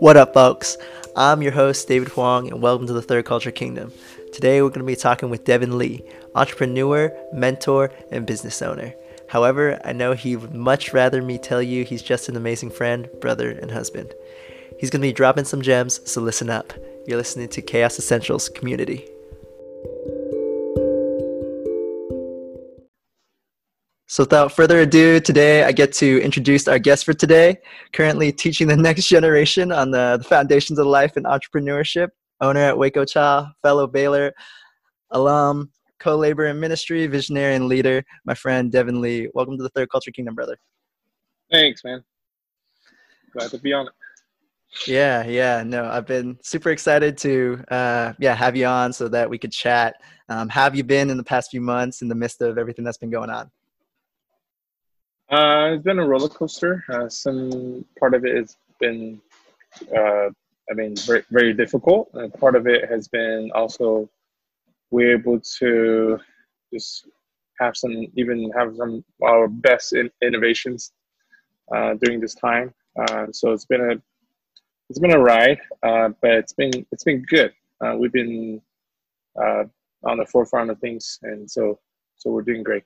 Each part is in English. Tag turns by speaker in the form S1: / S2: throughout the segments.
S1: What up, folks? I'm your host, David Huang, and welcome to the Third Culture Kingdom. Today, we're going to be talking with Devin Lee, entrepreneur, mentor, and business owner. However, I know he would much rather me tell you he's just an amazing friend, brother, and husband. He's going to be dropping some gems, so listen up. You're listening to Chaos Essentials Community. So, without further ado, today I get to introduce our guest for today, currently teaching the next generation on the, the foundations of life and entrepreneurship, owner at Waco Cha, fellow Baylor alum, co laborer in ministry, visionary, and leader, my friend Devin Lee. Welcome to the Third Culture Kingdom, brother.
S2: Thanks, man. Glad to be on it.
S1: Yeah, yeah, no, I've been super excited to, uh, yeah, have you on so that we could chat. Um, have you been in the past few months in the midst of everything that's been going on?
S2: Uh, it's been a roller coaster. Uh, some part of it has been, uh, I mean, very, very difficult. And part of it has been also we're able to just have some, even have some our best in, innovations uh, during this time. Uh, so it's been a, it's been a ride, uh, but it's been it's been good. we've been on the forefront of things, and so so we're doing great.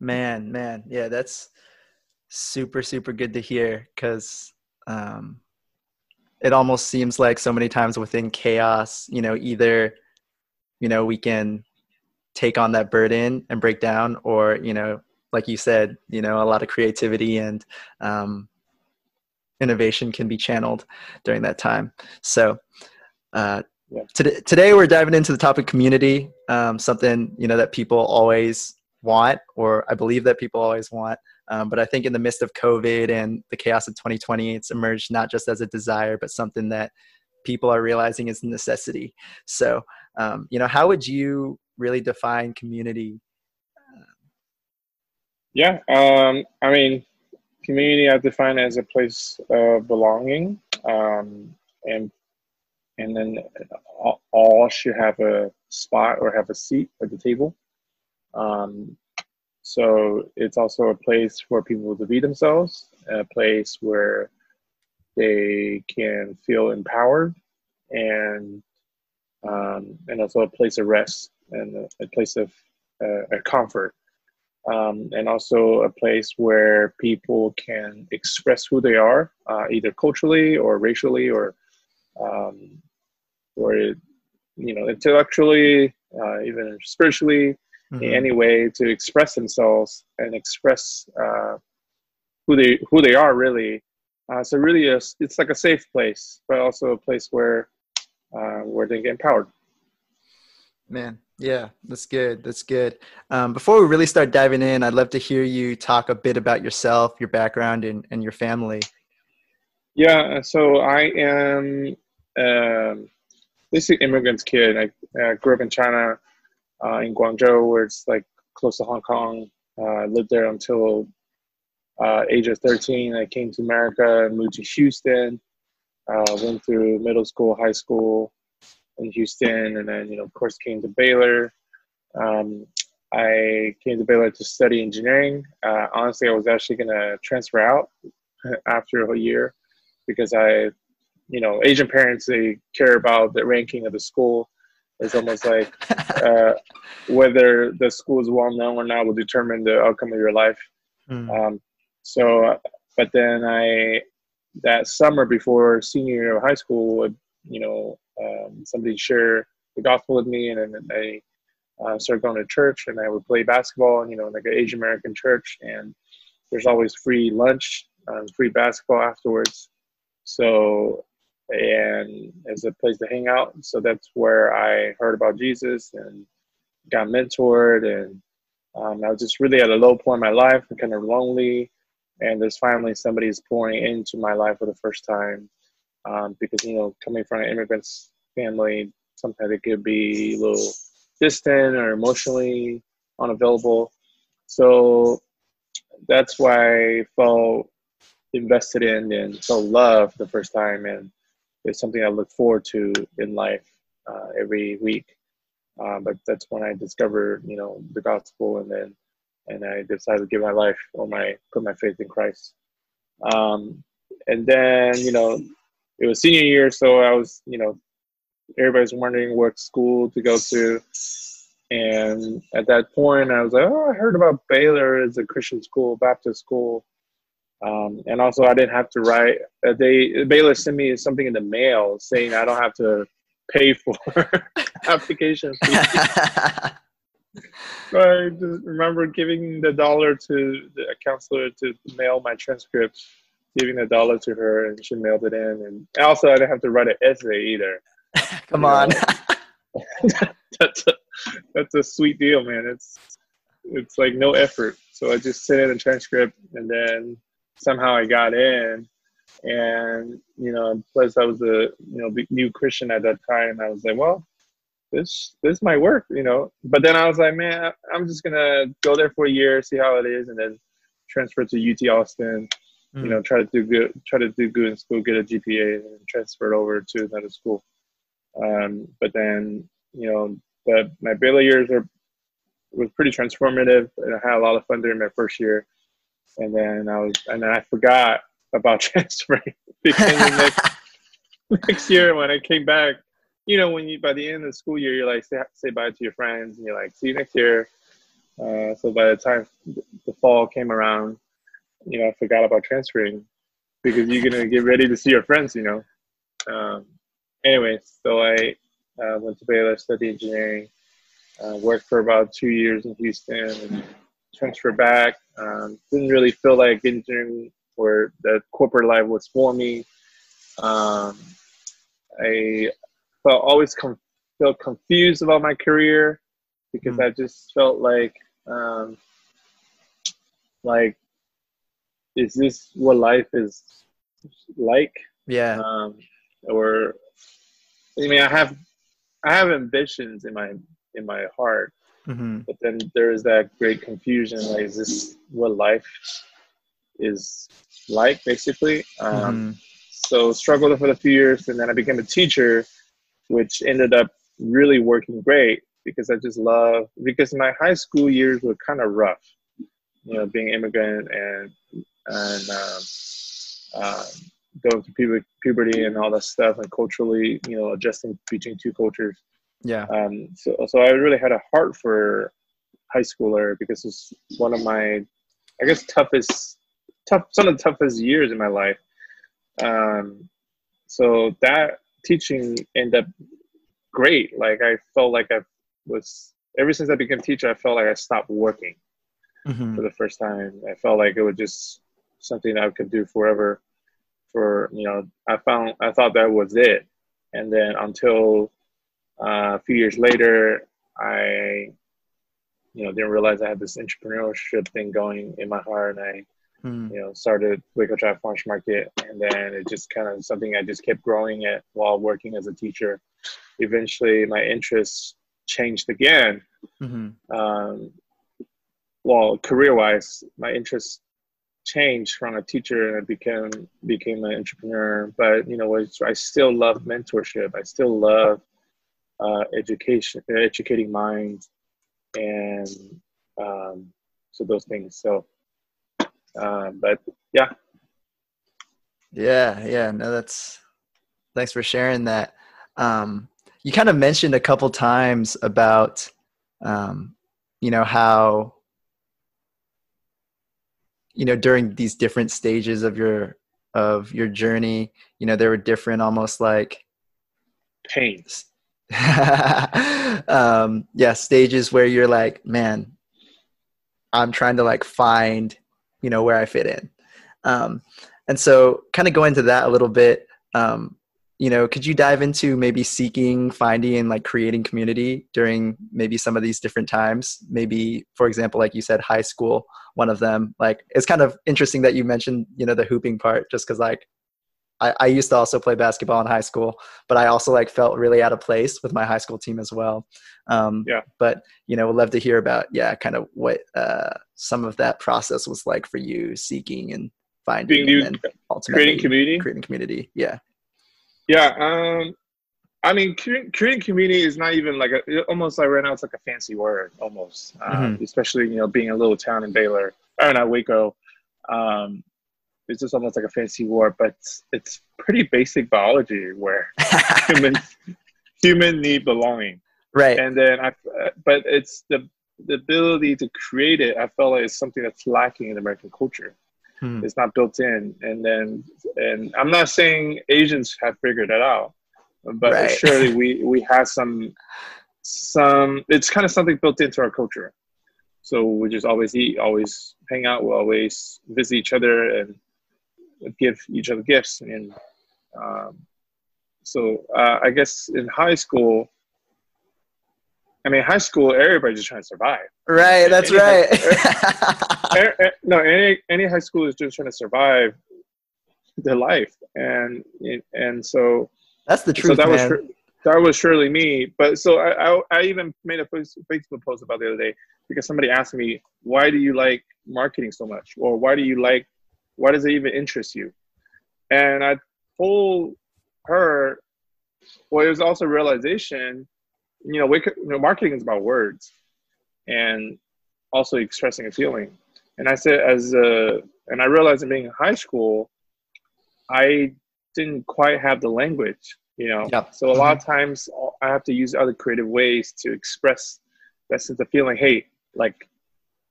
S1: Man, man, yeah, that's super, super good to hear because um, it almost seems like so many times within chaos, you know, either, you know, we can take on that burden and break down, or, you know, like you said, you know, a lot of creativity and um, innovation can be channeled during that time. So, uh, yeah. today, today we're diving into the topic community, um, something, you know, that people always want, or I believe that people always want. Um, but I think in the midst of COVID and the chaos of 2020, it's emerged not just as a desire, but something that people are realizing is a necessity. So, um, you know, how would you really define community?
S2: Yeah, um, I mean, community I define as a place of belonging, um, and and then all should have a spot or have a seat at the table. Um, so it's also a place for people to be themselves, a place where they can feel empowered, and um, and also a place of rest and a, a place of uh, comfort, um, and also a place where people can express who they are, uh, either culturally or racially or um, or you know intellectually, uh, even spiritually mm-hmm. in any way to express themselves and express uh, who they who they are really. Uh, so really, a, it's like a safe place, but also a place where uh, where they get empowered.
S1: Man, yeah, that's good. That's good. Um, before we really start diving in, I'd love to hear you talk a bit about yourself, your background, and, and your family.
S2: Yeah, so I am um, basically immigrant's kid. I uh, grew up in China uh, in Guangzhou, where it's like close to Hong Kong. Uh, lived there until uh, age of 13. I came to America, moved to Houston, uh, went through middle school, high school in Houston, and then you know, of course, came to Baylor. Um, I came to Baylor to study engineering. Uh, honestly, I was actually going to transfer out after a year because I, you know, Asian parents they care about the ranking of the school it's almost like uh, whether the school is well known or not will determine the outcome of your life. Mm. Um, so, but then I, that summer before senior year of high school, you know, um, somebody shared the gospel with me, and then I uh, started going to church, and I would play basketball, and you know, like an Asian American church, and there's always free lunch, um, free basketball afterwards. So and as a place to hang out. So that's where I heard about Jesus and got mentored. And um, I was just really at a low point in my life and kind of lonely. And there's finally somebody somebody's pouring into my life for the first time. Um, because, you know, coming from an immigrant family, sometimes it could be a little distant or emotionally unavailable. So that's why I felt invested in and felt loved the first time. And it's something I look forward to in life uh, every week. Uh, but that's when I discovered, you know, the gospel, and then and I decided to give my life or my put my faith in Christ. Um, and then, you know, it was senior year, so I was, you know, everybody's wondering what school to go to. And at that point, I was like, oh, I heard about Baylor as a Christian school, Baptist school. Um, and also, I didn't have to write. Uh, they Baylor sent me something in the mail saying I don't have to pay for application fee. I just remember giving the dollar to the counselor to mail my transcript, giving the dollar to her, and she mailed it in. And also, I didn't have to write an essay either.
S1: Come you on.
S2: that's a, that's a sweet deal, man. It's it's like no effort. So I just sent in a transcript, and then somehow I got in. And you know, plus I was a you know new Christian at that time. I was like, well, this this might work, you know. But then I was like, man, I'm just gonna go there for a year, see how it is, and then transfer to UT Austin. Mm. You know, try to do good, try to do good in school, get a GPA, and transfer it over to another school. Um, but then, you know, but my Baylor years are was pretty transformative, and I had a lot of fun during my first year. And then I was, and then I forgot about transferring because next next year when I came back, you know, when you by the end of the school year, you're like say say bye to your friends, and you're like, see you next year. Uh, so by the time the fall came around, you know, I forgot about transferring because you're gonna get ready to see your friends, you know. Um, anyway, so I uh, went to Baylor, studied engineering, uh, worked for about two years in Houston, and transferred back. Um, didn't really feel like engineering or the corporate life was for me. Um, I felt always com- felt confused about my career because mm. I just felt like um, like is this what life is like?
S1: Yeah.
S2: Um, or I mean, I have I have ambitions in my in my heart, mm-hmm. but then there is that great confusion. Like, is this what life is like? Basically, um, mm-hmm. so struggled for a few years, and then I became a teacher, which ended up really working great because I just love because my high school years were kind of rough, you know, being immigrant and and um, um, going through puberty and all that stuff, and culturally, you know, adjusting between two cultures.
S1: Yeah.
S2: Um. So, so I really had a heart for high schooler because it's one of my, I guess, toughest, tough, some of the toughest years in my life. Um. So that teaching ended up great. Like I felt like I was ever since I became teacher, I felt like I stopped working mm-hmm. for the first time. I felt like it was just something I could do forever for you know I found I thought that was it, and then until uh, a few years later, I you know didn't realize I had this entrepreneurship thing going in my heart, and I hmm. you know started Waco Drive Farmers Market, and then it just kind of something I just kept growing it while working as a teacher. Eventually, my interests changed again. Mm-hmm. Um, well, career-wise, my interests changed from a teacher and I became became an entrepreneur. But you know, I still love mentorship. I still love uh, education, educating minds, and um, so those things. So, uh, but yeah,
S1: yeah, yeah. No, that's thanks for sharing that. Um, you kind of mentioned a couple times about um, you know how you know during these different stages of your of your journey you know there were different almost like
S2: pains
S1: um yeah stages where you're like man i'm trying to like find you know where i fit in. Um and so kind of go into that a little bit um you know could you dive into maybe seeking finding and like creating community during maybe some of these different times? Maybe for example like you said high school one of them. Like it's kind of interesting that you mentioned you know the hooping part just because like I, I used to also play basketball in high school but i also like felt really out of place with my high school team as well um,
S2: yeah
S1: but you know we'd love to hear about yeah kind of what uh, some of that process was like for you seeking and finding
S2: Being
S1: and
S2: ultimately creating community
S1: creating community yeah
S2: yeah um I mean, creating community is not even like a, almost like right now it's like a fancy word almost, um, mm-hmm. especially you know being a little town in Baylor or not Waco. Um, it's just almost like a fancy war, but it's, it's pretty basic biology where humans human need belonging.
S1: right.
S2: And then I, but it's the the ability to create it. I felt like it's something that's lacking in American culture.
S1: Hmm.
S2: It's not built in. And then, and I'm not saying Asians have figured it out, but
S1: Right.
S2: surely we we have some some. It's kind of something built into our culture. So we just always eat, always hang out, we always visit each other and give each other gifts. And um, so uh, I guess in high school, I mean, high school, everybody's just trying to survive.
S1: Right. That's
S2: Any-
S1: right.
S2: Eh, eh, no, any any high school is just trying to survive their life, and and so
S1: that's the
S2: so
S1: truth,
S2: that was
S1: man.
S2: sur- that was surely me. But so I, I I even made a Facebook post about the other day because somebody asked me why do you like marketing so much, or why do you like why does it even interest you? And I told her, well, it was also realization, you know, we you know, marketing is about words, and also expressing a feeling. And I said, as a, and I realized in being in high school, I didn't quite have the language, you know.
S1: Yep.
S2: So a lot of mm-hmm. times I have to use other creative ways to express that sense of feeling. Hey, like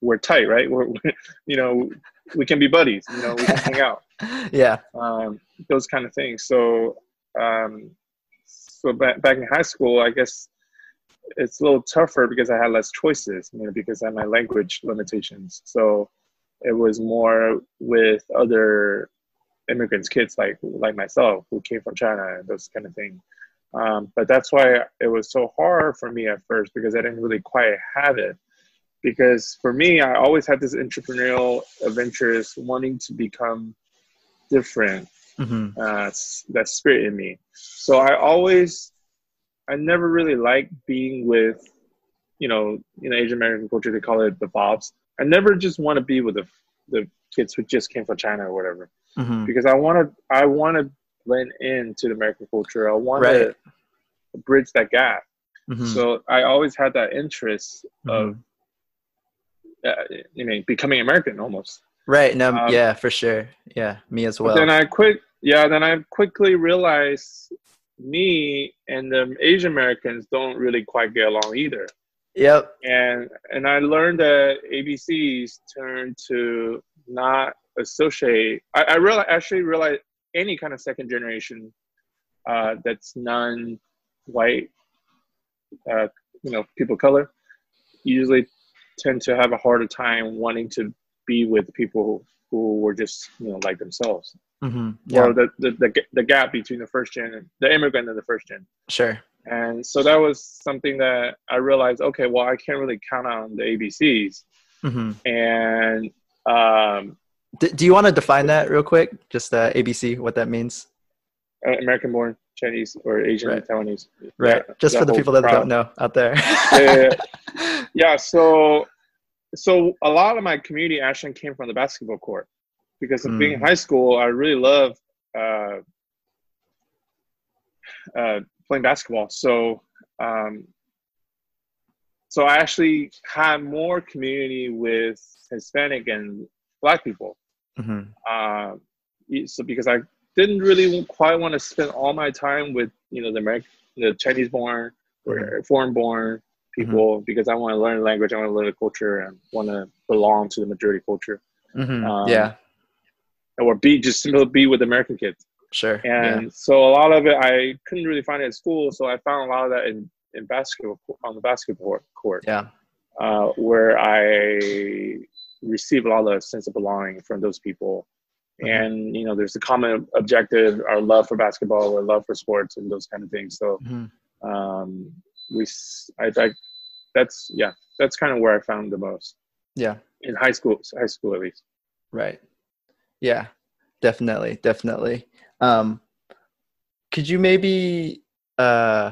S2: we're tight, right? We're, you know, we can be buddies. You know, we can hang out.
S1: yeah.
S2: Um, those kind of things. So, um, so back back in high school, I guess it's a little tougher because I had less choices, you know, because I had my language limitations. So it was more with other immigrants, kids like like myself who came from China and those kind of things. Um, but that's why it was so hard for me at first because I didn't really quite have it. Because for me, I always had this entrepreneurial adventures, wanting to become different.
S1: hmm
S2: Uh, that spirit in me. So I always, I never really liked being with, you know, in Asian American culture they call it the FOBs. I never just want to be with the the kids who just came from China or whatever
S1: hmm
S2: because I want to I want to blend into the American culture. I want
S1: Right.
S2: to bridge that gap.
S1: hmm
S2: So I always had that interest of, uh, you know, becoming American almost.
S1: Right. No.
S2: Um,
S1: yeah, for sure. Yeah, me as well.
S2: then I quick, yeah. Then I quickly realized me and the Asian Americans don't really quite get along either.
S1: yep.
S2: And and I learned that ABCs turn to not associate. I, I real actually realized any kind of second generation uh, that's non-white, uh, you know, people of color, usually tend to have a harder time wanting to be with people who were just you know like themselves
S1: hmm Yeah.
S2: or the, the, the, the gap between the first gen and the immigrant and the first gen.
S1: Sure.
S2: And so that was something that I realized, okay, well, I can't really count on the ABCs.
S1: hmm
S2: And um,
S1: D- do you want to define that real quick? Just uh, ABC, what that means?
S2: Uh, American born Chinese or Asian
S1: Right.
S2: Taiwanese.
S1: Right.
S2: Yeah,
S1: Just for the people that
S2: crowd.
S1: don't know out there.
S2: Yeah, yeah, Yeah, so so a lot of my community actually came from the basketball court because of being in
S1: Mm.
S2: high school, I really love uh, uh, playing basketball. So um, so I actually had more community with Hispanic and Black people.
S1: hmm
S2: Uh, so because I didn't really quite want to spend all my time with you know the American, the Chinese born or foreign born people because I want to learn language, I want to learn the culture, and want to belong to the majority culture,
S1: hmm
S2: Um,
S1: yeah.
S2: or be just simply be with American kids.
S1: Sure.
S2: And so a lot of it I couldn't really find it at school, so I found a lot of that in in basketball on the basketball court,
S1: yeah.
S2: uh, where I receive a lot of sense of belonging from those people. And you know, there's a common objective, our love for basketball, our love for sports, and those kind of things. So
S1: Yeah. hmm
S2: um, we, I, that's yeah, that's kind of where I found the most
S1: Yeah.
S2: in high school, high school at least.
S1: Right. Yeah. Definitely. Definitely. Um, could you maybe uh,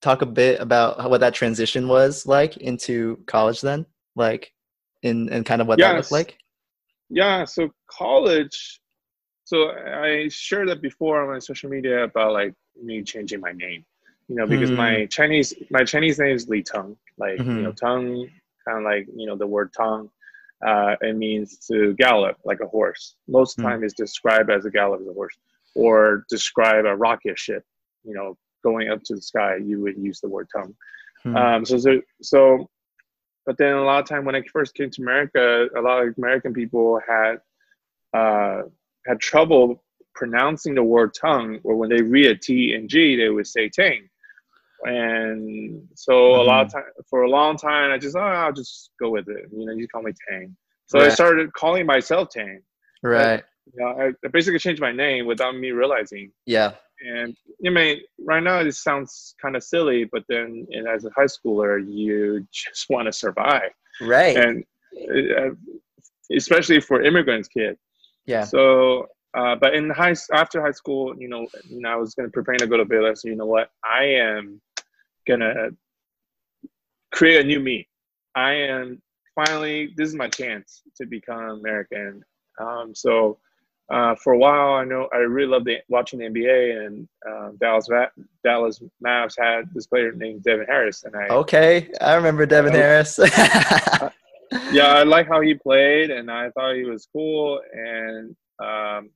S1: talk a bit about how, what that transition was like into college then? Like, in and kind of what that
S2: Yes.
S1: looked like?
S2: Yeah, so college. So I shared that before on my social media about like me changing my name, you know, because my Chinese my Chinese name is Li Tong, like you know,
S1: Mhm.
S2: tongue, kind of like you know the word tongue. uh, it means to gallop like a horse. Most mm. time is described as a gallop as a horse, or describe a rocket ship. You know, going up to the sky, you would use the word tongue. Mm. Um, so, so, so, but then a lot of time when I first came to America, a lot of American people had uh, had trouble pronouncing the word tongue, or when they read a T and G, they would say tang. And so mm-hmm. a lot of mm-hmm. time, for a long time, I just, oh, I'll just go with it. You know, you call me Tang. So right. I started calling myself Tang.
S1: Right.
S2: you know, I, I basically changed my name without me realizing.
S1: Yeah.
S2: And you know, mean, right now it sounds kind of silly, but then and as a high schooler, you just want to survive.
S1: Right.
S2: And uh, especially for immigrants, kid.
S1: Yeah.
S2: So uh, but in high after high school, you know, you know, I was going to prepare to go to Baylor. So you know what, I am gonna create a new me. I am finally. This is my chance to become American. Um, so uh, for a while, I know I really loved the, watching the NBA, and uh, Dallas Dallas Mavs had this player named Devin Harris, and I
S1: okay, I remember Devin Harris.
S2: Yeah, I like how he played, and I thought he was cool, and um,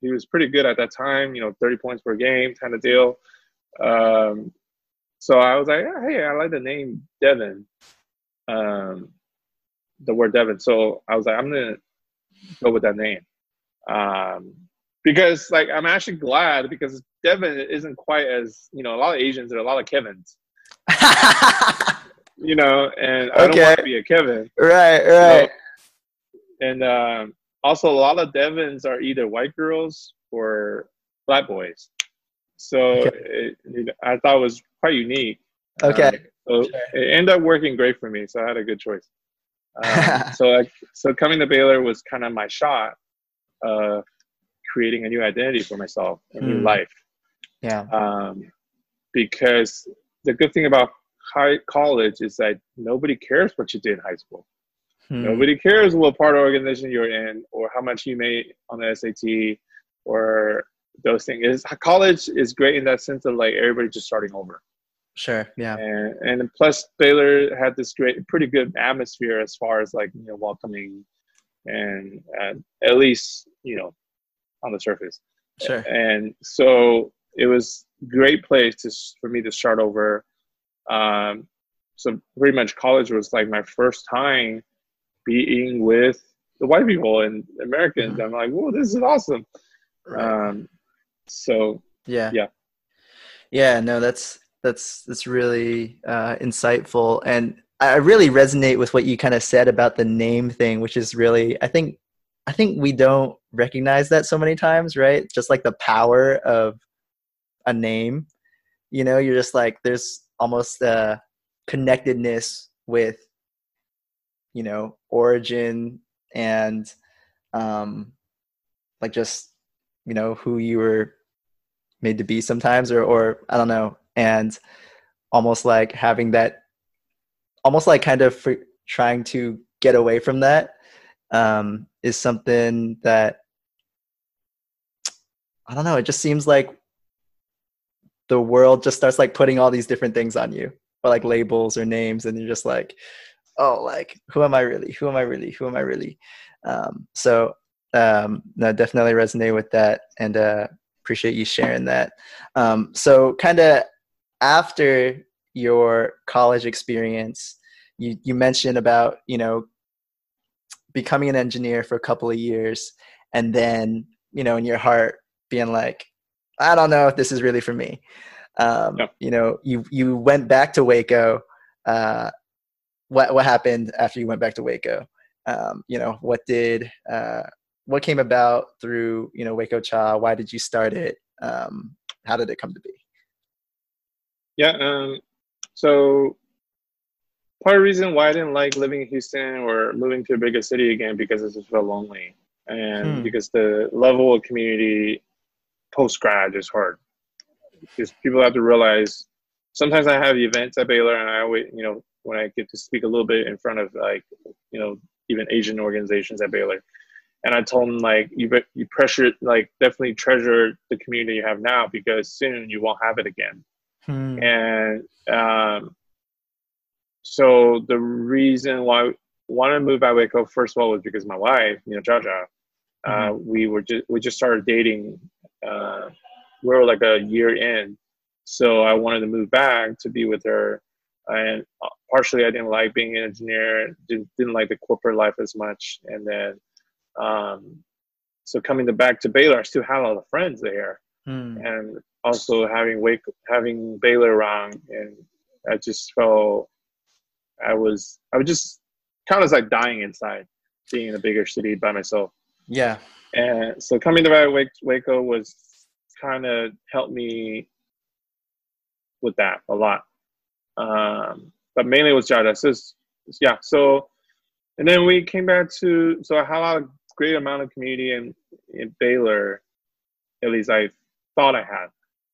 S2: he was pretty good at that time. You know, thirty points per game kind of deal. Um, so I was like, hey, I like the name Devin, um, the word Devin. So I was like, I'm gonna go with that name, um, because like I'm actually glad because Devin isn't quite as you know a lot of Asians are a lot of Kevin's. you know, and I don't want to be a Kevin.
S1: Right, right.
S2: and um, also, a lot of Devins are either white girls or black boys. So okay. it, it, I thought it was quite unique.
S1: Okay. Um,
S2: so sure. it ended up working great for me. So I had a good choice. Um, so I, so coming to Baylor was kind of my shot of creating a new identity for myself, a new hmm. life.
S1: Yeah.
S2: Um, because the good thing about high college is that nobody cares what you did in high school. Hmm. Nobody cares what part of organization you're in or how much you made on the SAT or those things. Is college is great in that sense of like everybody just starting over.
S1: Sure. Yeah.
S2: And, and plus Baylor had this great, pretty good atmosphere as far as like you know welcoming, and uh, at least you know on the surface.
S1: Sure.
S2: And so it was great place to for me to start over. Um, so pretty much college was like my first time being with the white people and Americans. Mm-hmm. I'm like, whoa, this is awesome. Right. Um, so
S1: yeah,
S2: yeah,
S1: yeah. No, that's that's that's really uh, insightful, and I really resonate with what you kind of said about the name thing, which is really, I think, I think we don't recognize that so many times, right? Just like the power of a name. You know, you're just like there's almost a connectedness with you know origin and um like just you know who you were made to be sometimes or or i don't know. And almost like having that almost like kind of trying to get away from that um is something that i don't know. It just seems like the world just starts like putting all these different things on you or like labels or names and you're just like oh like who am i really? Who am i really? Who am i really? Um, so um, no definitely resonate with that and uh, appreciate you sharing that. Um, so kind of after your college experience you you mentioned about you know becoming an engineer for a couple of years and then you know in your heart being like i don't know if this is really for me um, yeah. you know you you went back to waco uh, what what happened after you went back to Waco? Um, you know, what did uh, what came about through you know Waco Cha? Why did you start it? Um, how did it come to be?
S2: Yeah, um, so part of the reason why I didn't like living in Houston or moving to a bigger city again because it just felt lonely, and hmm. because the level of community post grad is hard. Because people have to realize sometimes I have events at Baylor, and I always, you know, when I get to speak a little bit in front of like, you know, even Asian organizations at Baylor. And I told them like, you you pressure like definitely treasure the community you have now because soon you won't have it again. Hmm. And um, so the reason why wanted to move out Waco. First of all, was because my wife, you know, Jada, uh,
S1: Mm-hmm.
S2: we were just we just started dating. Uh, we were like a year in, so I wanted to move back to be with her. And uh, partially, I didn't like being an engineer. Didn't didn't like the corporate life as much. And then, um, so coming to back to Baylor, I still had a lot of friends there
S1: Hmm.
S2: and also having Wake having Baylor around, and I just felt I was I was just kind of like dying inside, being in a bigger city by myself.
S1: Yeah.
S2: And so coming to Wake, Waco was kind of helped me with that a lot. Um, but mainly it was Jada. So yeah. So and then we came back to so I had a great amount of community in, in Baylor, at least I thought I had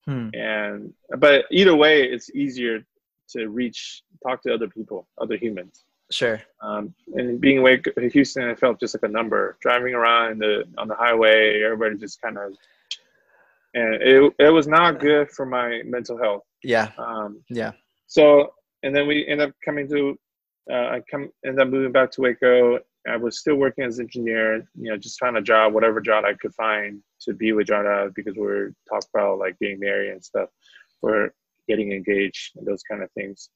S1: Hmm.
S2: and but either way it's easier to reach talk to other people other humans
S1: Sure.
S2: um, and being away in houston i felt just like a number driving around the on the highway everybody just kind of and it, it was not good for my mental health
S1: Yeah.
S2: um,
S1: Yeah.
S2: so and then we end up coming to uh, i come end up moving back to waco i was still working as an engineer you know just find a job whatever job i could find to be with jada because we're talking about like getting married and stuff we're getting engaged and those kind of things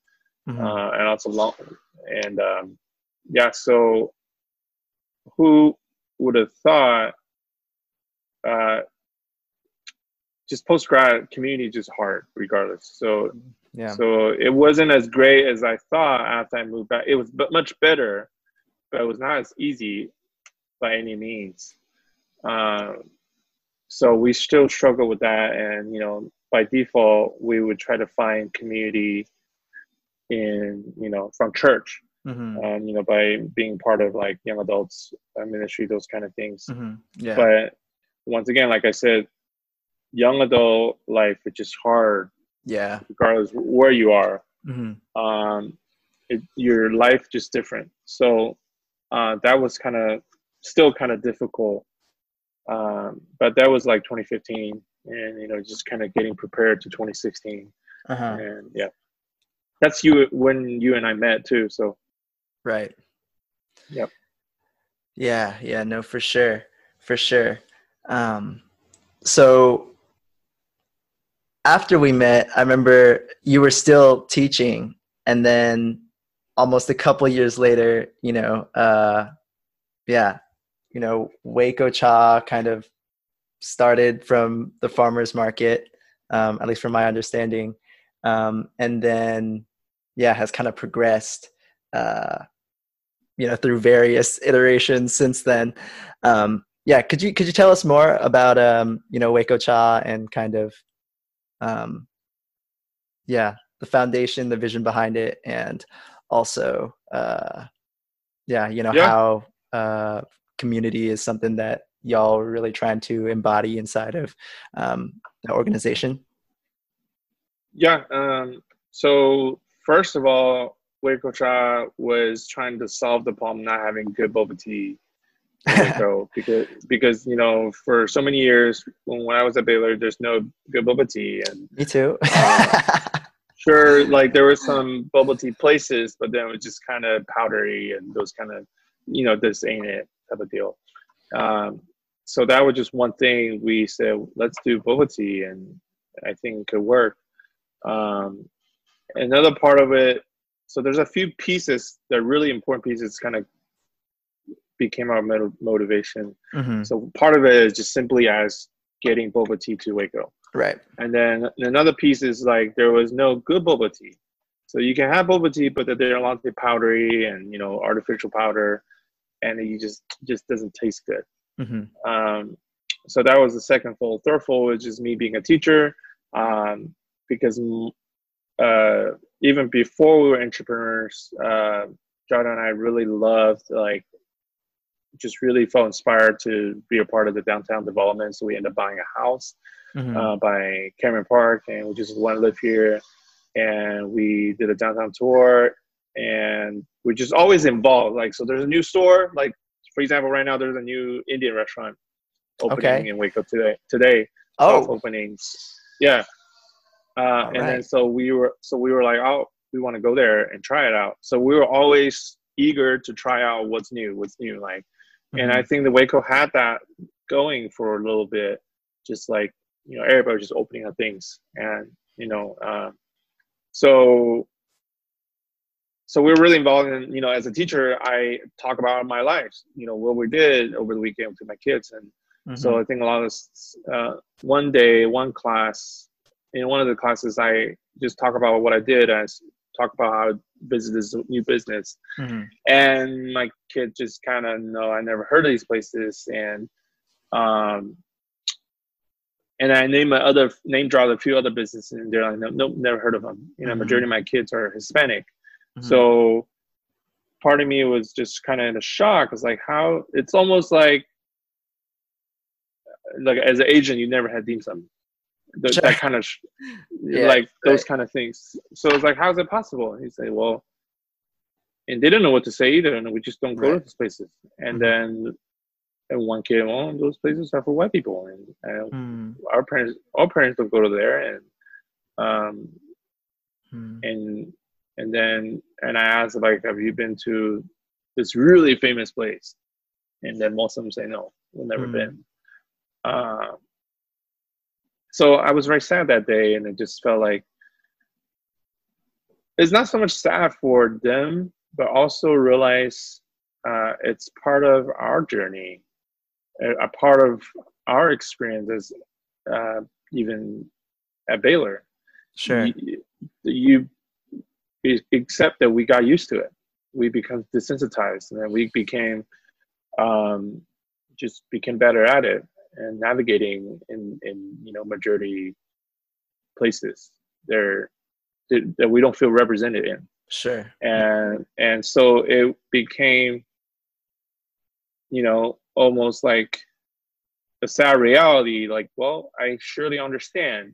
S1: Mhm.
S2: uh, and also long and um, yeah so who would have thought uh, just post grad community is just hard regardless so
S1: yeah.
S2: so it wasn't as great as I thought after I moved back. It was but much better, but it was not as easy by any means. Um, so we still struggle with that, and you know, by default, we would try to find community in you know from church,
S1: Mhm.
S2: um, you know, by being part of like young adults uh, ministry, those kind of things
S1: Mhm. Yeah.
S2: but once again like i said young adult life which is just hard
S1: yeah.
S2: regardless where you are
S1: Mhm.
S2: um it, your life just different so uh that was kind of still kind of difficult um but that was like 2015 and you know just kind of getting prepared to 2016
S1: Uh-huh.
S2: and yeah that's you when you and i met too so
S1: Right.
S2: Yep.
S1: Yeah, yeah, no, for sure. For sure. Um so after we met, I remember you were still teaching and then almost a couple years later, you know, uh yeah, you know, Waco Cha kind of started from the farmers market, um, at least from my understanding. Um, and then yeah, has kind of progressed uh, you know through various iterations since then um, yeah could you could you tell us more about um, you know waco cha and kind of um, yeah the foundation the vision behind it and also uh, yeah you know
S2: Yeah.
S1: how uh, community is something that y'all are really trying to embody inside of um, the organization
S2: Yeah. Um, so first of all, Waco Cha was trying to solve the problem not having good boba tea Waco because because you know for so many years when, when I was at Baylor, there's no good boba tea, and
S1: me too
S2: sure like there were some bubble tea places, but then it was just kind of powdery and those kind of you know this ain't it type of deal. Um, so that was just one thing we said let's do boba tea, and I think it could work. Um, another part of it, so there's a few pieces that are really important pieces kind of became our mot- motivation.
S1: Mhm.
S2: So part of it is just simply as getting boba tea to Waco.
S1: right
S2: And then another piece is like there was no good boba tea. So you can have boba tea, but they're a lot of powdery and you know artificial powder, and it just just doesn't taste good.
S1: hmm
S2: Um, so that was the second fold. Third fold which is me being a teacher, um, because uh, even before we were entrepreneurs, uh, John and I really loved like just really felt inspired to be a part of the downtown development. So we ended up buying a house
S1: hmm
S2: uh, by Cameron Park, and we just want to live here. And we did a downtown tour, and we're just always involved. Like, so there's a new store. Like, for example, right now there's a new Indian restaurant opening
S1: Okay.
S2: in Waco today. Today,
S1: oh
S2: openings. Yeah. Uh, and then so we were so we were like, oh, we want to go there and try it out. So we were always eager to try out what's new, what's new. Like,
S1: Mm-hmm.
S2: and I think the Waco had that going for a little bit, just like you know everybody was just opening up things, and you know, uh, so so we were really involved in you know as a teacher, I talk about my life, you know, what we did over the weekend with my kids, and
S1: Mhm.
S2: so I think a lot of uh, one day, one class, in one of the classes, I just talk about what I did. i talk about how I visited this new business,
S1: Mhm.
S2: and my kid just kind of know I never heard of these places, and um, and I name my other name drop a few other businesses, and they're like, no, nope, never heard of them. You know,
S1: Mhm.
S2: majority of my kids are Hispanic,
S1: Mhm.
S2: so part of me was just kind of in a shock. It's like how it's almost like like as an agent, you never had dim sum. Th-
S1: Sure.
S2: That kind of sh-
S1: Yeah,
S2: like those kind of things. So it's like, how's it possible? And he said, well, and they didn't know what to say either, and we just don't go to
S1: Right.
S2: those places. And
S1: Mhm.
S2: then and one kid, well, those places are for white people, and, and
S1: Mm,
S2: our parents, our parents don't go to there, and um,
S1: mm,
S2: and and then and I asked like, have you been to this really famous place? And then most of them say no, we've never
S1: Mm.
S2: been. Uh, so I was very sad that day, and it just felt like it's not so much sad for them, but also realize uh, it's part of our journey, a, part of our experiences, uh, even at Baylor
S1: Sure.
S2: you, you you accept that we got used to it. We become desensitized, and then we became um, just became better at it and navigating in in you know majority places there that we don't feel represented in,
S1: Sure.
S2: and and so it became you know almost like a sad reality. Like, well, I surely understand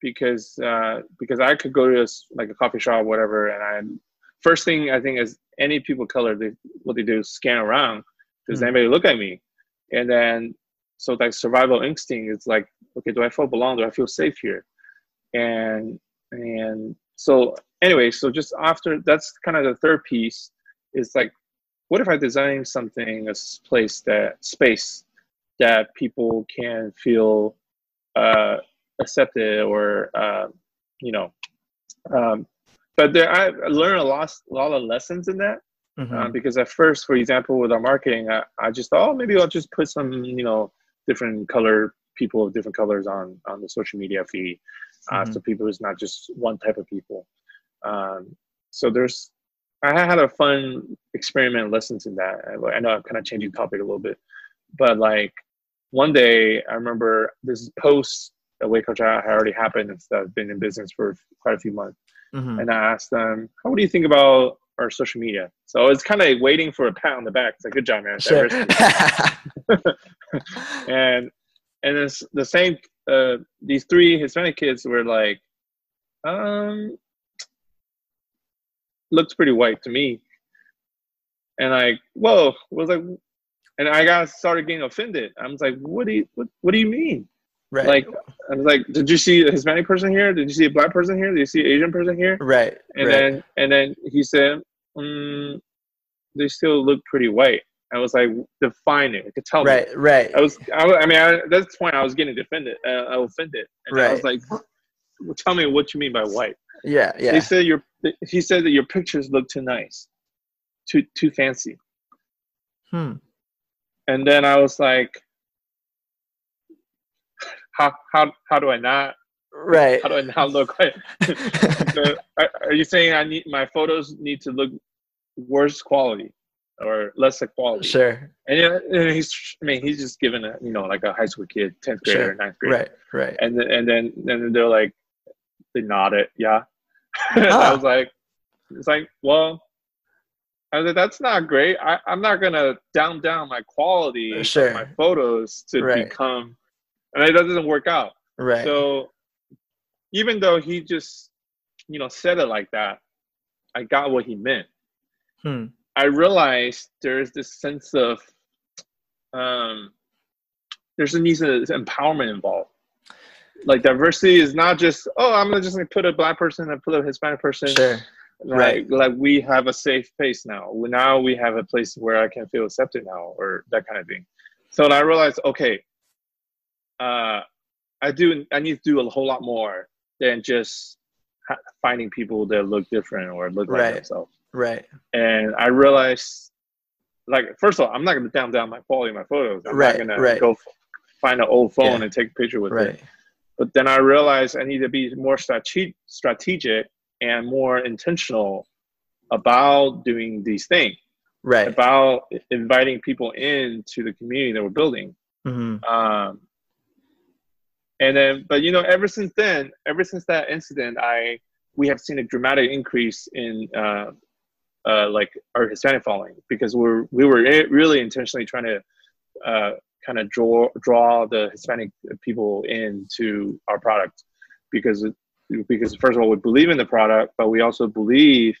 S2: because uh, because I could go to this, like a coffee shop, whatever, and I first thing I think is any people of color, they what they do is scan around. Does
S1: Mm.
S2: anybody look at me? And then so that survival instinct is like, okay, do I feel belong? Do I feel safe here? And and so anyway, so just after that's kind of the third piece is like, what if I design something, a place that space that people can feel uh, accepted or uh, you know um, but there i learned a lot a lot of lessons in that
S1: Mhm.
S2: um, because at first for example with our marketing I, I just thought oh maybe i'll just put some you know different color people of different colors on on the social media feed uh,
S1: Mhm.
S2: so people is not just one type of people um, so there's i had a fun experiment lessons in that I, I know i'm kind of changing topic a little bit but like one day I remember this post that Waco Chat had already happened and stuff, been in business for quite a few months.
S1: Mhm.
S2: And I asked them, How do you think about our social media? So I was kind of waiting for a pat on the back. It's like, Good job, man.
S1: Sure.
S2: And and it's the same uh, these three Hispanic kids were like, um, looks pretty white to me. And I, whoa, was like, and I got started getting offended. I was like, what do you, what, what do you mean?
S1: Right.
S2: Like, I was like, did you see a Hispanic person here? Did you see a black person here? Did you see an Asian person here?
S1: right.
S2: And
S1: right.
S2: then, and then he said, mm, they still look pretty white. I was like, define it. To tell me.
S1: right. Right.
S2: I was, I, I mean, I, at this point, I was getting offended. Uh, offended, and I was like, "Tell me what you mean by white."
S1: Yeah.
S2: He
S1: Yeah.
S2: said your, he said that your pictures look too nice, too too fancy.
S1: Hmm.
S2: And then I was like, "How how how do I not?
S1: Right.
S2: How do I not look like?" So, are, are you saying I need my photos need to look worse quality or less quality?
S1: Sure.
S2: And, and he's, I mean, he's just given a, you know, like a high school kid, tenth grader,
S1: Sure.
S2: ninth grader.
S1: Right. Right.
S2: and then and then then they're like they nodded yeah I
S1: Ah.
S2: was like it's like well I was like that's not great I, I'm not gonna down down my quality
S1: Sure.
S2: of my photos to
S1: Right.
S2: become and it doesn't work out
S1: Right.
S2: so even though he just you know said it like that I got what he meant
S1: Hmm.
S2: I realized there's this sense of um, there's a need of empowerment involved. Like diversity is not just oh I'm gonna just like, put a black person and put a Hispanic person.
S1: Sure.
S2: Like,
S1: Right.
S2: Like we have a safe place now. Now we have a place where I can feel accepted now, or that kind of thing. So I realized, okay, uh, I do. I need to do a whole lot more than just finding people that look different or look like myself.
S1: Right.
S2: themselves.
S1: Right.
S2: And I realized, like, first of all, I'm not going to down down my quality of my photos. I'm
S1: Right,
S2: not going
S1: right.
S2: to go find an old phone
S1: Yeah.
S2: and take a picture with it.
S1: Right.
S2: But then I realized I need to be more strate- strategic and more intentional about doing these things,
S1: Right.
S2: about inviting people into the community that we're building.
S1: hmm
S2: Um, and then, but you know, ever since then, ever since that incident, I we have seen a dramatic increase in uh, uh, like our Hispanic following because we're we were really intentionally trying to uh, kind of draw draw the Hispanic people into our product because because first of all we believe in the product, but we also believe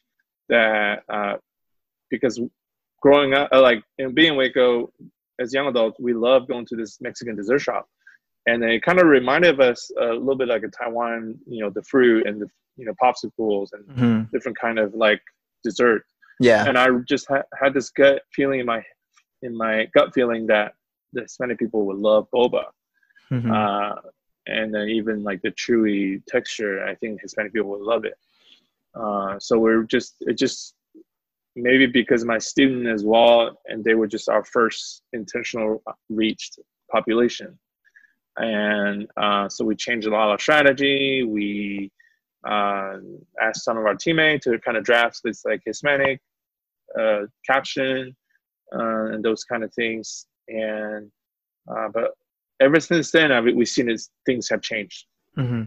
S2: that uh, because growing up like in being Waco as young adults, we love going to this Mexican dessert shop, and it kind of reminded us a little bit like a Taiwan, you know, the fruit and the you know popsicles and
S1: hmm
S2: different kind of like dessert.
S1: Yeah.
S2: And I just ha- had this gut feeling in my in my gut feeling that the Hispanic people would love boba,
S1: Mhm.
S2: uh, and then even like the chewy texture. I think Hispanic people would love it. Uh, so we're just it just maybe because my student as well, and they were just our first intentional reached population, and uh, so we changed a lot of strategy. We uh, asked some of our teammates to kind of draft this like Hispanic uh, caption uh, and those kind of things. And uh, but ever since then, I we've seen is things have changed.
S1: hmm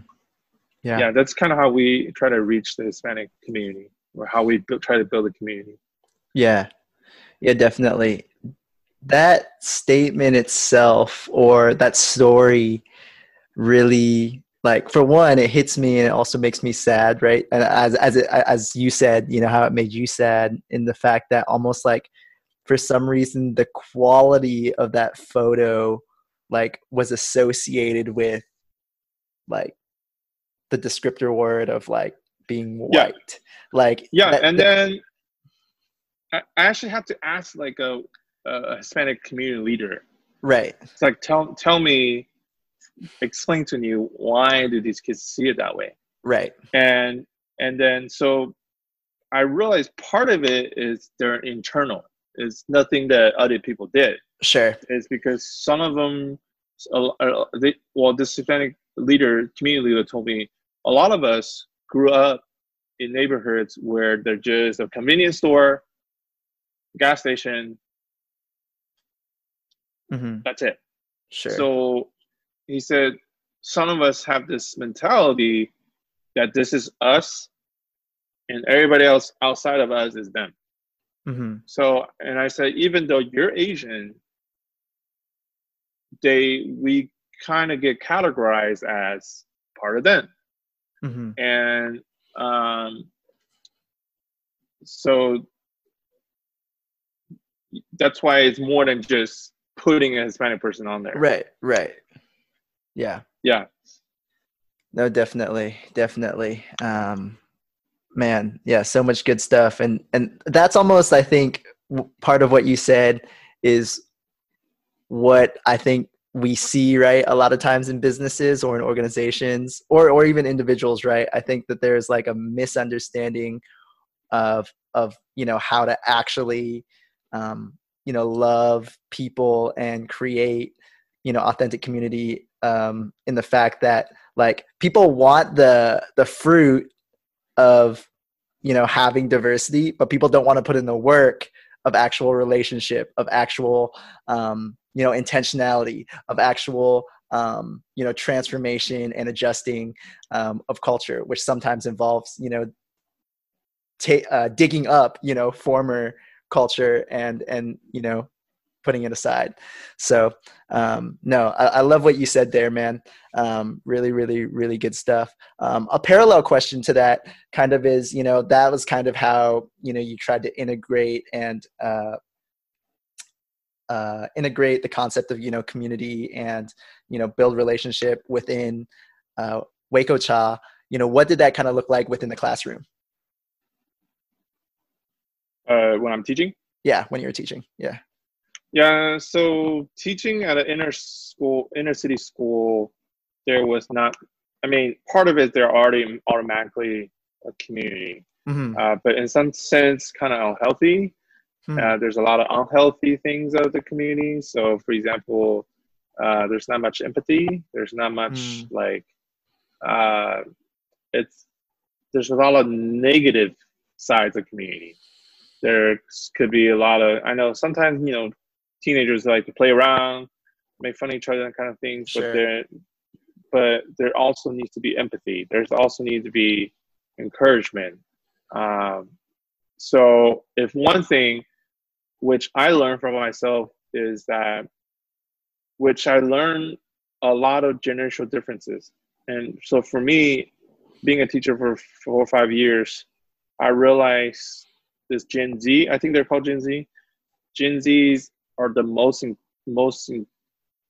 S2: Yeah.
S1: Yeah.
S2: that's kind of how we try to reach the Hispanic community, or how we try to build a community.
S1: Yeah. Yeah, definitely. That statement itself or that story really like for one it hits me and it also makes me sad, right? And as as it, as you said, you know how it made you sad in the fact that almost like for some reason the quality of that photo like was associated with like the descriptor word of like being
S2: Yeah.
S1: white. Like
S2: Yeah,
S1: that-
S2: and
S1: that-
S2: then I actually have to ask like a, a Hispanic community leader.
S1: right.
S2: It's like tell tell me, explain to me why do these kids see it that way?
S1: Right.
S2: and and then so i realized part of it is their internal it's nothing that other people did
S1: Sure.
S2: it's because some of them they, well this hispanic leader community leader told me a lot of us grew up in neighborhoods where there's just a convenience store gas station
S1: hmm
S2: that's it
S1: Sure.
S2: So he said, some of us have this mentality that this is us and everybody else outside of us is them.
S1: hmm
S2: So, and I said, even though you're Asian, they, we kind of get categorized as part of them.
S1: hmm
S2: And um, so that's why it's more than just putting a Hispanic person on there.
S1: Right. Right. Yeah.
S2: Yeah.
S1: No, definitely, definitely. Um, man, yeah, so much good stuff, and and that's almost, I think, part of what you said is what I think we see right a lot of times in businesses or in organizations or or even individuals, right? I think that there's like a misunderstanding of of you know how to actually um, you know love people and create you know authentic community um, in the fact that like people want the the fruit of you know having diversity but people don't want to put in the work of actual relationship of actual um, you know intentionality of actual um, you know transformation and adjusting um, of culture which sometimes involves you know ta- uh, digging up you know former culture and and you know putting it aside so um, no I, I love what you said there man um, really really really good stuff um, a parallel question to that kind of is you know that was kind of how you know you tried to integrate and uh, uh, integrate the concept of you know community and you know build relationship within uh, Waco Cha. You know what did that kind of look like within the classroom?
S2: Uh, when I'm teaching.
S1: Yeah, when you're teaching. Yeah.
S2: Yeah. So teaching at an inner school, inner city school, there was not. I mean, part of it they're already automatically a community,
S1: Mhm.
S2: uh, but in some sense, kind of unhealthy.
S1: Hmm.
S2: Uh, there's a lot of unhealthy things of the community. So, for example, uh, there's not much empathy. There's not much
S1: Mm.
S2: like uh, it's there's a lot of negative sides of community. There could be a lot of I know sometimes you know teenagers like to play around, make fun of each other, and kind of things.
S1: Sure.
S2: But there, but there also needs to be empathy. There's also needs to be encouragement. Um, so if one thing which I learned from myself is that which I learned a lot of generational differences. And so for me, being a teacher for four or five years, I realized this Gen Z, I think they're called Gen Z. Gen Zs are the most most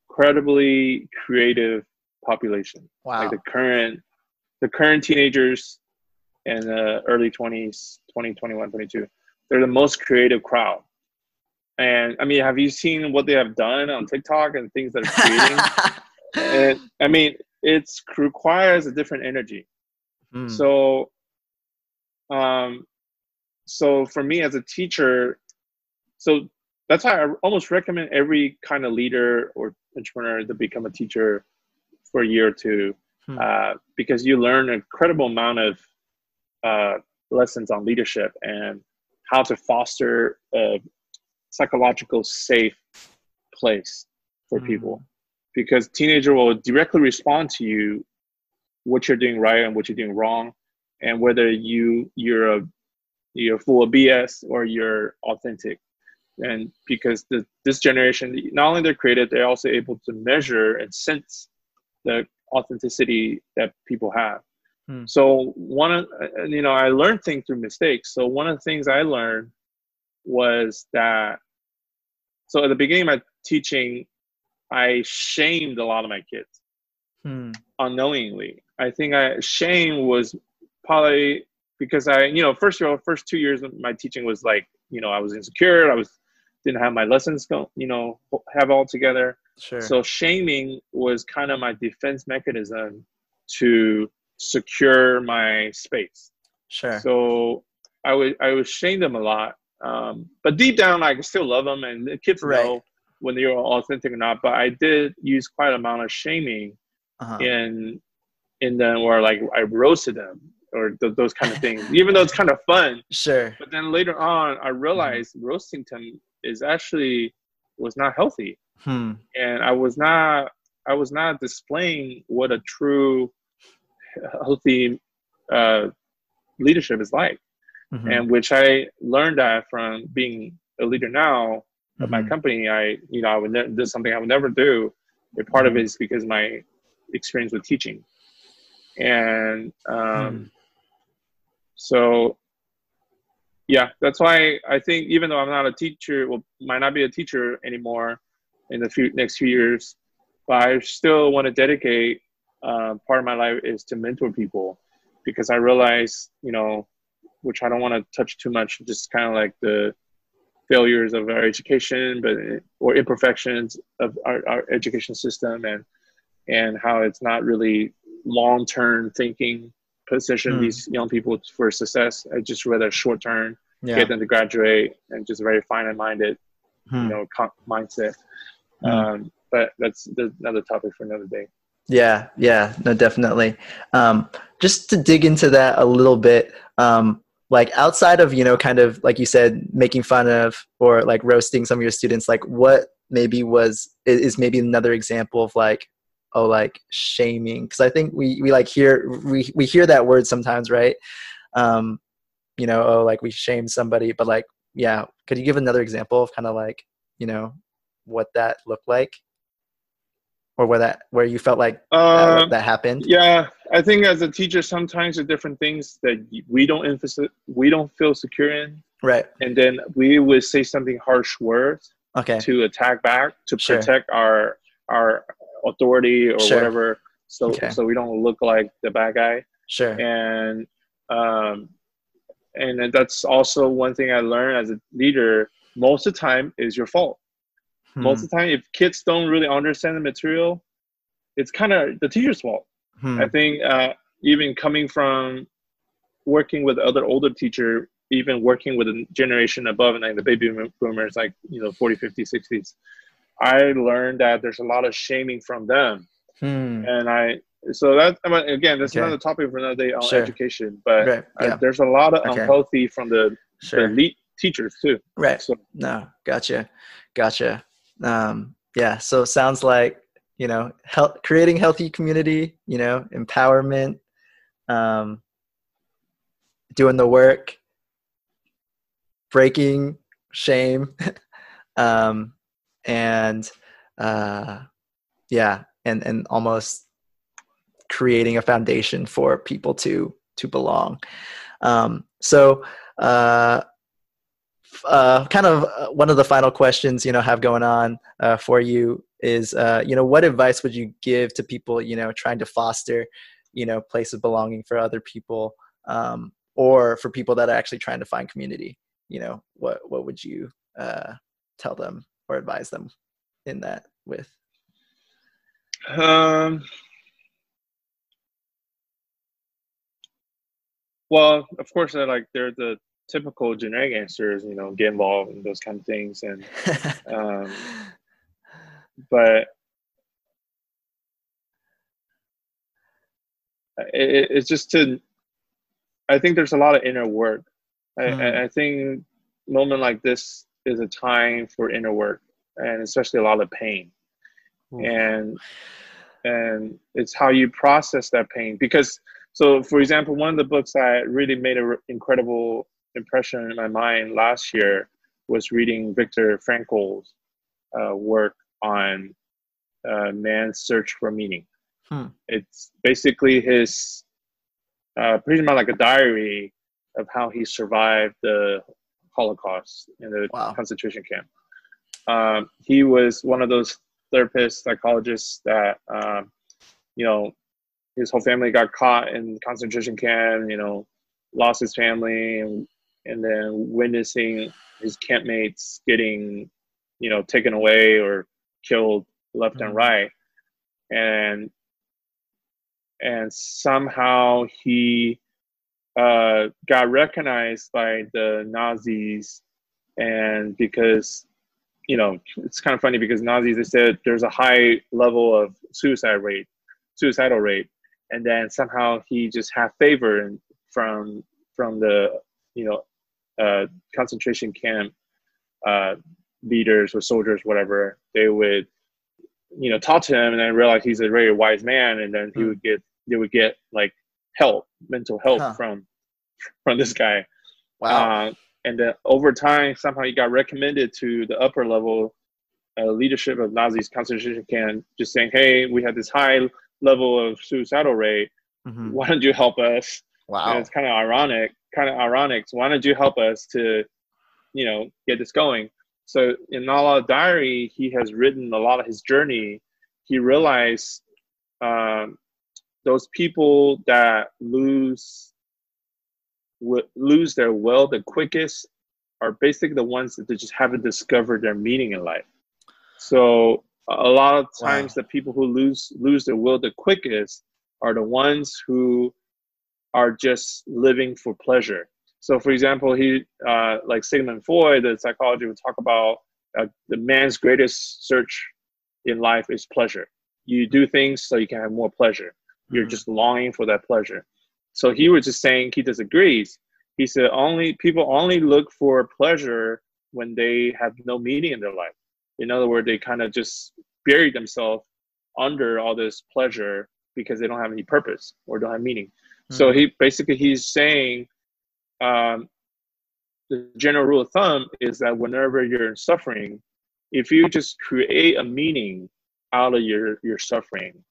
S2: incredibly creative population
S1: Wow.
S2: like the current the current teenagers and the early 20s 20 21 22 they're the most creative crowd and i mean have you seen what they have done on tiktok and things that are creating and i mean it's requires a different energy
S1: Hmm.
S2: so um so for me as a teacher so that's why i almost recommend every kind of leader or entrepreneur to become a teacher for a year or two
S1: Hmm.
S2: uh, because you learn an incredible amount of uh, lessons on leadership and how to foster a psychological safe place for
S1: Hmm.
S2: people because teenager will directly respond to you what you're doing right and what you're doing wrong and whether you you're a you're full of bs or you're authentic and because the, this generation not only they're creative they're also able to measure and sense the authenticity that people have
S1: Hmm.
S2: so one of you know i learned things through mistakes so one of the things i learned was that so at the beginning of my teaching i shamed a lot of my kids
S1: Hmm.
S2: unknowingly. I think I shame was probably because I, you know, first year, first two years of my teaching was like, you know, I was insecure. I was didn't have my lessons go, you know, have all together.
S1: Sure.
S2: So shaming was kind of my defense mechanism to secure my space.
S1: sure.
S2: So I would I would shame them a lot, um, but deep down I still love them, and the kids
S1: Right.
S2: know when they're authentic or not. But I did use quite an amount of shaming
S1: uh-huh.
S2: in in them or like I roasted them or th- those kind of things. Even though it's kind of fun,
S1: Sure.
S2: but then later on I realized roasting them is actually was not healthy,
S1: Hmm.
S2: and I was not I was not displaying what a true healthy uh, leadership is like,
S1: Mhm.
S2: and which I learned that from being a leader now of my
S1: Mhm.
S2: company. I you know I would ne- is something I would never do. A part of it is because my experience with teaching, and um,
S1: Hmm.
S2: So yeah, that's why I think even though I'm not a teacher, well, might not be a teacher anymore in the few, next few years, but I still want to dedicate uh, part of my life is to mentor people because I realize, you know, which I don't want to touch too much, just kind of like the failures of our education, but or imperfections of our, our education system, and and how it's not really long term thinking position
S1: Hmm.
S2: these young people for success. I just rather short term
S1: Yeah.
S2: get them to graduate and just very finite minded,
S1: Hmm.
S2: you know, co- mindset.
S1: Hmm.
S2: Um, but that's the, another topic for another day.
S1: Yeah, yeah, no, definitely. Um, just to dig into that a little bit, um, like outside of you know, kind of like you said, making fun of or like roasting some of your students, like what maybe was is maybe another example of like, oh, like shaming? Because I think we we like hear we we hear that word sometimes, right? Um, you know, oh, like we shame somebody, but like, yeah, could you give another example of kind of like, you know, what that looked like? Or where that where you felt like that,
S2: Uh,
S1: that happened.
S2: yeah, I think as a teacher, sometimes the different things that we don't emphasize, we don't feel secure in,
S1: Right.
S2: and then we would say something harsh words
S1: Okay.
S2: to attack back to
S1: Sure.
S2: protect our our authority or
S1: Sure.
S2: whatever, so
S1: Okay.
S2: so we don't look like the bad guy.
S1: Sure.
S2: and um, and that's also one thing I learned as a leader. Most of the time is your fault. Hmm. Most of the time, if kids don't really understand the material, it's kind of the teacher's fault. Hmm. I think uh, even coming from working with other older teacher, even working with a generation above, and like the baby boomers, like you know 40, 50, 60s, I learned that there's a lot of shaming from them, hmm. and I so that I mean, again, that's okay. another topic for another day on sure. education. But right. yeah. I, there's a lot of okay. unhealthy from the, sure. the elite teachers too.
S1: Right. So no, gotcha, gotcha. Um, yeah. So sounds like you know, health, creating healthy community. You know, empowerment, um, doing the work, breaking shame, um, and uh, yeah, and and almost creating a foundation for people to to belong. Um, so, uh, uh, kind of uh, one of the final questions you know have going on uh, for you is uh, you know what advice would you give to people you know trying to foster you know place of belonging for other people um, or for people that are actually trying to find community you know what what would you uh, tell them or advise them in that with
S2: um Well, of course, they're like they're the typical generic answers, you know, get involved in those kind of things, and um, but it, it's just to. I think there's a lot of inner work. I, mm. I think moment like this is a time for inner work, and especially a lot of pain, mm. and and it's how you process that pain because so, for example, one of the books that really made an incredible impression in my mind last year was reading Viktor Frankl's uh, work on uh, man's search for meaning. Hmm. It's basically his uh, pretty much like a diary of how he survived the Holocaust in the wow. concentration camp. Um, he was one of those therapists, psychologists that, um, you know, his whole family got caught in concentration camp, you know, lost his family and and then witnessing his campmates getting, you know, taken away or killed left mm-hmm. and right. And and somehow he uh, got recognized by the Nazis and because you know it's kind of funny because Nazis they said there's a high level of suicide rate suicidal rate and then somehow he just had favor from from the you know uh, concentration camp uh, leaders or soldiers, whatever. They would you know talk to him and then realize he's a very wise man, and then he mm. would get they would get like help, mental help huh. from from this guy. Wow. Uh, and then over time, somehow he got recommended to the upper level uh, leadership of Nazis concentration camp, just saying, "Hey, we have this high level of suicidal rate. Mm-hmm. Why don't you help us? Wow. And it's kind of ironic, kind of ironic. So why don't you help us to, you know, get this going? So in Nala's diary, he has written a lot of his journey. He realized um, those people that lose w- lose their will the quickest are basically the ones that just haven't discovered their meaning in life. So a lot of times wow. the people who lose lose their will the quickest are the ones who are just living for pleasure so for example he uh, like sigmund freud the psychology would talk about uh, the man's greatest search in life is pleasure you do things so you can have more pleasure you're just longing for that pleasure so he was just saying he disagrees he said only people only look for pleasure when they have no meaning in their life in other words, they kind of just bury themselves under all this pleasure because they don't have any purpose or don't have meaning. Mm-hmm. So he basically he's saying um, the general rule of thumb is that whenever you're suffering, if you just create a meaning out of your your suffering,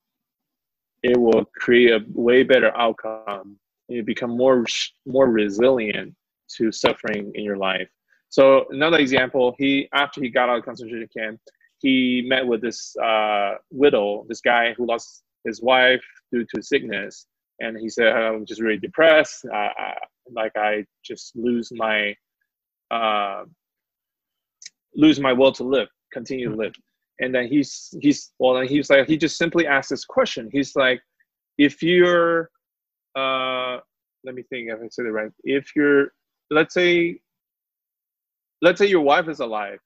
S2: it will create a way better outcome. You become more more resilient to suffering in your life. So another example, he after he got out of concentration camp, he met with this uh, widow, this guy who lost his wife due to sickness, and he said, "I'm just really depressed. Uh, like I just lose my uh, lose my will to live, continue to live. And then he's he's well, then he's like he just simply asked this question. He's like, if you're uh, let me think if I said it right. If you're let's say let's say your wife is alive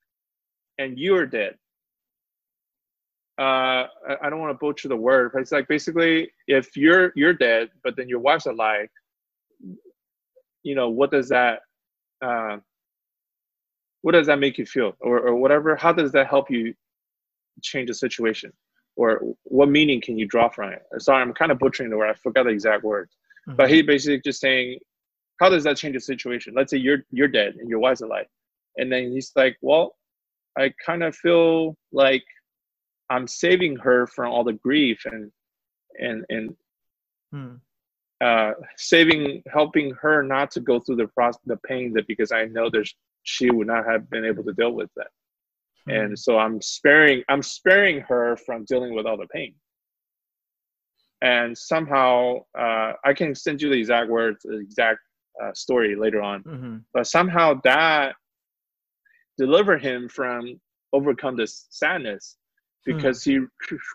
S2: and you're dead uh, I don't want to butcher the word, but it's like basically if you're you're dead, but then your wife's alive, you know, what does that uh, what does that make you feel, or or whatever? How does that help you change the situation, or what meaning can you draw from it? Sorry, I'm kind of butchering the word. I forgot the exact words, mm-hmm. but he basically just saying, how does that change the situation? Let's say you're you're dead and your wife's alive, and then he's like, well, I kind of feel like I'm saving her from all the grief and and and hmm. uh, saving, helping her not to go through the process, the pain that because I know that she would not have been able to deal with that. And so I'm sparing, I'm sparing her from dealing with all the pain. And somehow, uh, I can send you the exact words, the exact uh, story later on. Mm-hmm. But somehow that delivered him from overcome this sadness Hmm. because he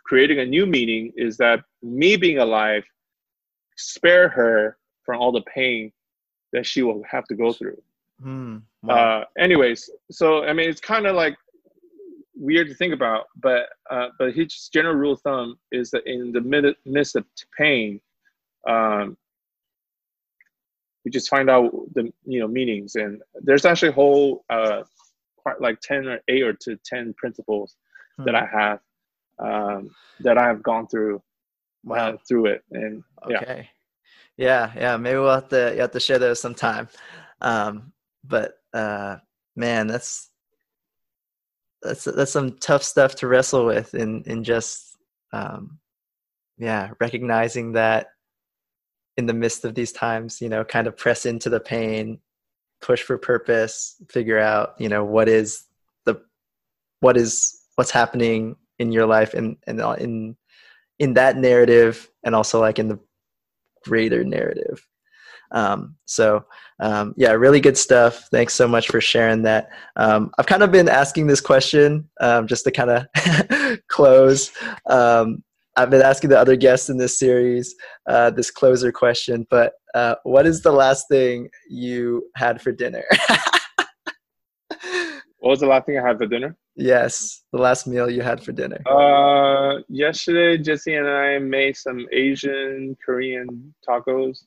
S2: creating a new meaning is that me being alive spare her from all the pain that she will have to go through mm. wow. uh, anyways so i mean it's kind of like weird to think about but uh, but his general rule of thumb is that in the midst of pain um, we just find out the you know meanings and there's actually a whole uh, like 10 or 8 or to 10 principles that I have um, that I have gone through uh, wow. uh, through it. And
S1: okay. yeah, yeah, maybe we'll have to you have to share those sometime. Um, but uh, man, that's that's that's some tough stuff to wrestle with in in just um, yeah recognizing that in the midst of these times you know kind of press into the pain push for purpose figure out you know what is the what is what's happening in your life and and in in that narrative and also like in the greater narrative um, so um, yeah really good stuff. Thanks so much for sharing that. Um, i've kind of been asking this question um, just to kind of close. Um, i've been asking the other guests in this series uh, this closer question but uh, what is the last thing you had for dinner?
S2: What was the last thing i had for dinner?
S1: Yes, the last meal you had for dinner.
S2: Uh, yesterday Jesse and I made some Asian Korean tacos.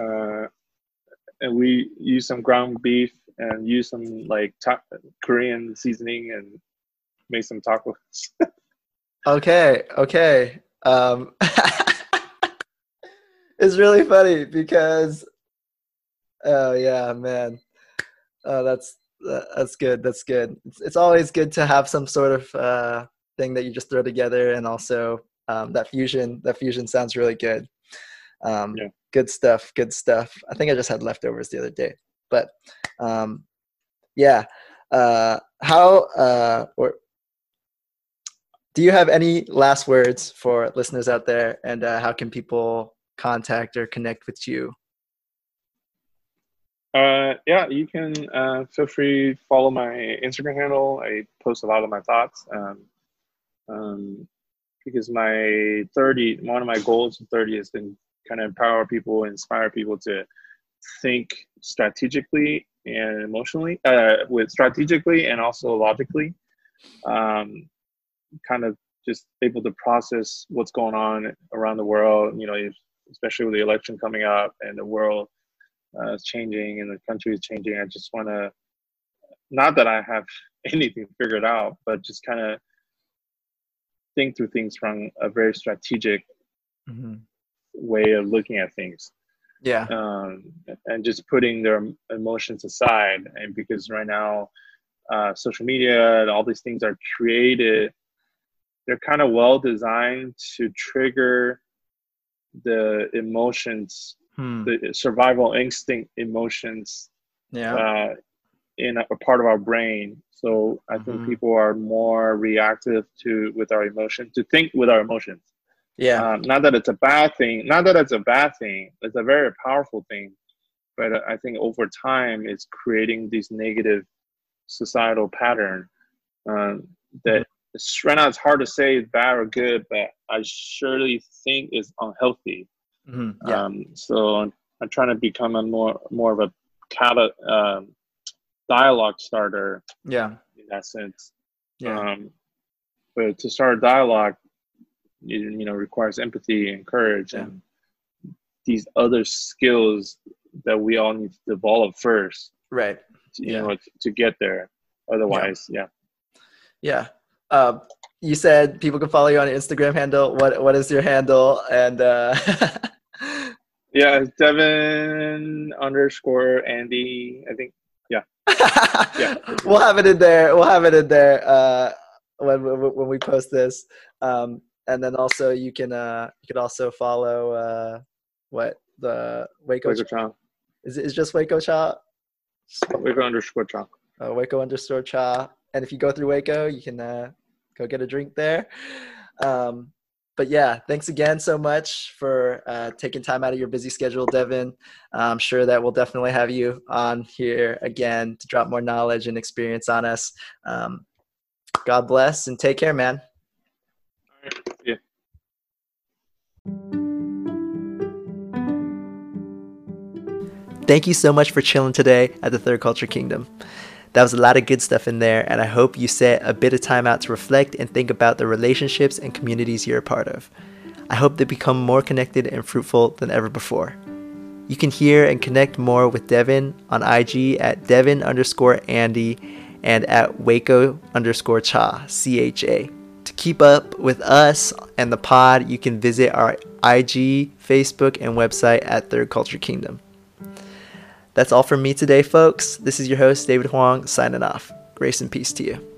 S2: Uh, and we use some ground beef and use some like ta- Korean seasoning and make some tacos.
S1: okay, okay. Um, it's really funny because, oh yeah, man, oh that's that's good. That's good. It's, it's always good to have some sort of uh, thing that you just throw together, and also um, that fusion. That fusion sounds really good. Um, yeah. Good stuff. Good stuff. I think I just had leftovers the other day, but um, yeah. Uh, how uh, or do you have any last words for listeners out there, and uh, how can people contact or connect with you?
S2: Uh, yeah, you can uh, feel free follow my Instagram handle. I post a lot of my thoughts. Um, um, because my 30, one of my goals in 30 has been kind of empower people, inspire people to think strategically and emotionally, uh, with strategically and also logically. Um, kind of just able to process what's going on around the world, you know, especially with the election coming up and the world uh, is changing and the country is changing. I just want to, not that I have anything figured out, but just kind of think through things from a very strategic mm-hmm. Way of looking at things.
S1: Yeah.
S2: Um, and just putting their emotions aside. And because right now, uh, social media and all these things are created, they're kind of well designed to trigger the emotions hmm. the survival instinct emotions
S1: yeah.
S2: uh, in a, a, part of our brain. So I mm-hmm. think people are more reactive to with our emotions, to think with our emotions.
S1: Yeah.
S2: Um, not that it's a bad thing. Not that it's a bad thing. It's a very powerful thing. but I think over time it's creating this negative societal pattern um, that mm-hmm. right now it's hard to say it's bad or good, but I surely think it's unhealthy. Mm-hmm. Yeah. Um, so I'm, I'm, trying to become a more more of a cata- um, dialogue starter.
S1: Yeah.
S2: In that sense. Yeah. Um, but to start a dialogue, you, know, requires empathy and courage yeah. and these other skills that we all need to develop first.
S1: Right.
S2: To, you yeah. know, to get there. Otherwise, yeah.
S1: Yeah. yeah. Uh, you said people can follow you on your Instagram handle. What What is your handle? And uh...
S2: yeah, Devin underscore Andy. I think. Yeah.
S1: yeah. We'll have it in there. We'll have it in there uh, when when we post this. Um, and then also you can uh, you could also follow uh, what the Waco.
S2: Waco Cha.
S1: Is it is just Waco Cha?
S2: Waco underscore Cha.
S1: Uh, Waco underscore Cha. And if you go through Waco, you can uh, go get a drink there. Um, but yeah, thanks again so much for uh, taking time out of your busy schedule, Devin. I'm sure that we'll definitely have you on here again to drop more knowledge and experience on us. Um, God bless and take care, man.
S2: Yeah.
S1: Thank you so much for chilling today at the Third Culture Kingdom. That was a lot of good stuff in there, and I hope you set a bit of time out to reflect and think about the relationships and communities you're a part of. I hope they become more connected and fruitful than ever before. You can hear and connect more with Devin on IG at Devin underscore Andy and at Waco underscore Cha, C H A. To keep up with us and the pod, you can visit our IG, Facebook, and website at Third Culture Kingdom. That's all from me today, folks. This is your host, David Huang, signing off. Grace and peace to you.